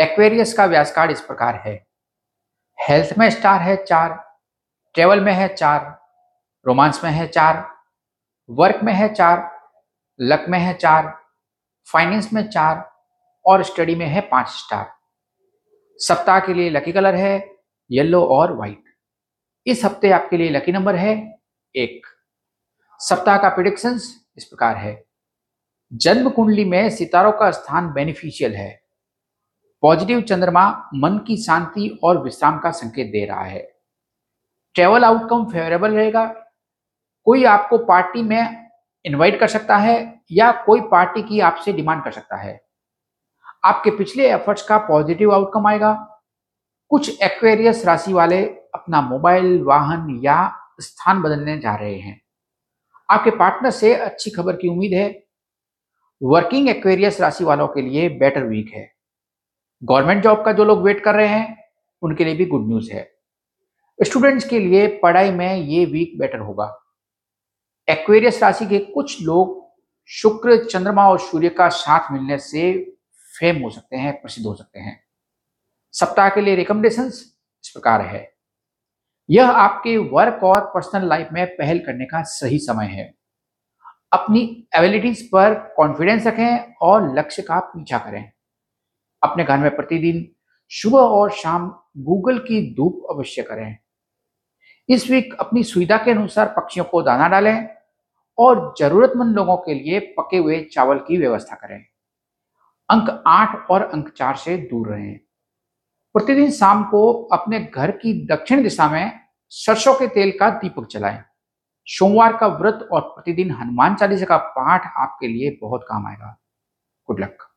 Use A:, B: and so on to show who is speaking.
A: Aquarius का व्यास card इस प्रकार है। हेल्थ में स्टार है चार, ट्रेवल में है चार, रोमांस में है चार, वर्क में है चार, लक में है चार, फाइनेंस में चार और स्टडी में है पाँच स्टार। सप्ताह के लिए लकी कलर है, येलो और व्हाइट। इस हफ़्ते आपके लिए लकी नंबर है एक। सप्ताह का प्रिडिक्शंस इस प्रकार है। जन्म कुंडली में सितारों का स्थान बेनिफिशियल है। पॉजिटिव चंद्रमा मन की शांति और विश्राम का संकेत दे रहा है। ट्रेवल आउटकम फेवरेबल रहेगा। कोई आपको पार्टी में इनवाइट कर सकता है या कोई पार्टी की आपसे डिमांड कर सकता है। आपके पिछले एफर्ट्स का पॉजिटिव आउटकम आएगा। कुछ एक्वेरियस राशि वाले अपना मोबाइल, वाहन या स्थान बदलने जा रहे हैं। आपके पार्टनर से अच्छी खबर की उम्मीद है। वर्किंग एक्वेरियस राशि वालों के लिए बेटर वीक है। गवर्नमेंट जॉब का जो लोग वेट कर रहे हैं, उनके लिए भी गुड न्यूज़ है। स्टूडेंट्स के लिए पढ़ाई में ये वीक बेटर होगा। एक्वेरियस राशि के कुछ लोग शुक्र, चंद्रमा और सूर्य का साथ मिलने से फेम हो सकते हैं, प्रसिद्ध हो सकते हैं। सप्ताह के लिए रिकमेंडेशन इस प्रकार है। यह आपके वर्क और पर्सनल लाइफ में पहल करने का सही समय है। अपनी एबिलिटीज पर कॉन्फिडेंस रखें और लक्ष्य का पीछा करें। अपने घर में प्रतिदिन सुबह और शाम गूगल की धूप अवश्य करें। इस वीक अपनी सुविधा के अनुसार पक्षियों को दाना डालें और जरूरतमंद लोगों के लिए पके हुए चावल की व्यवस्था करें। अंक आठ और अंक चार से दूर रहें। प्रतिदिन शाम को अपने घर की दक्षिण दिशा में सरसों के तेल का दीपक जलाएँ। सोमवार का व्रत और प्रतिदिन हनुमान चालीसा का पाठ आपके लिए बहुत काम आएगा। Good luck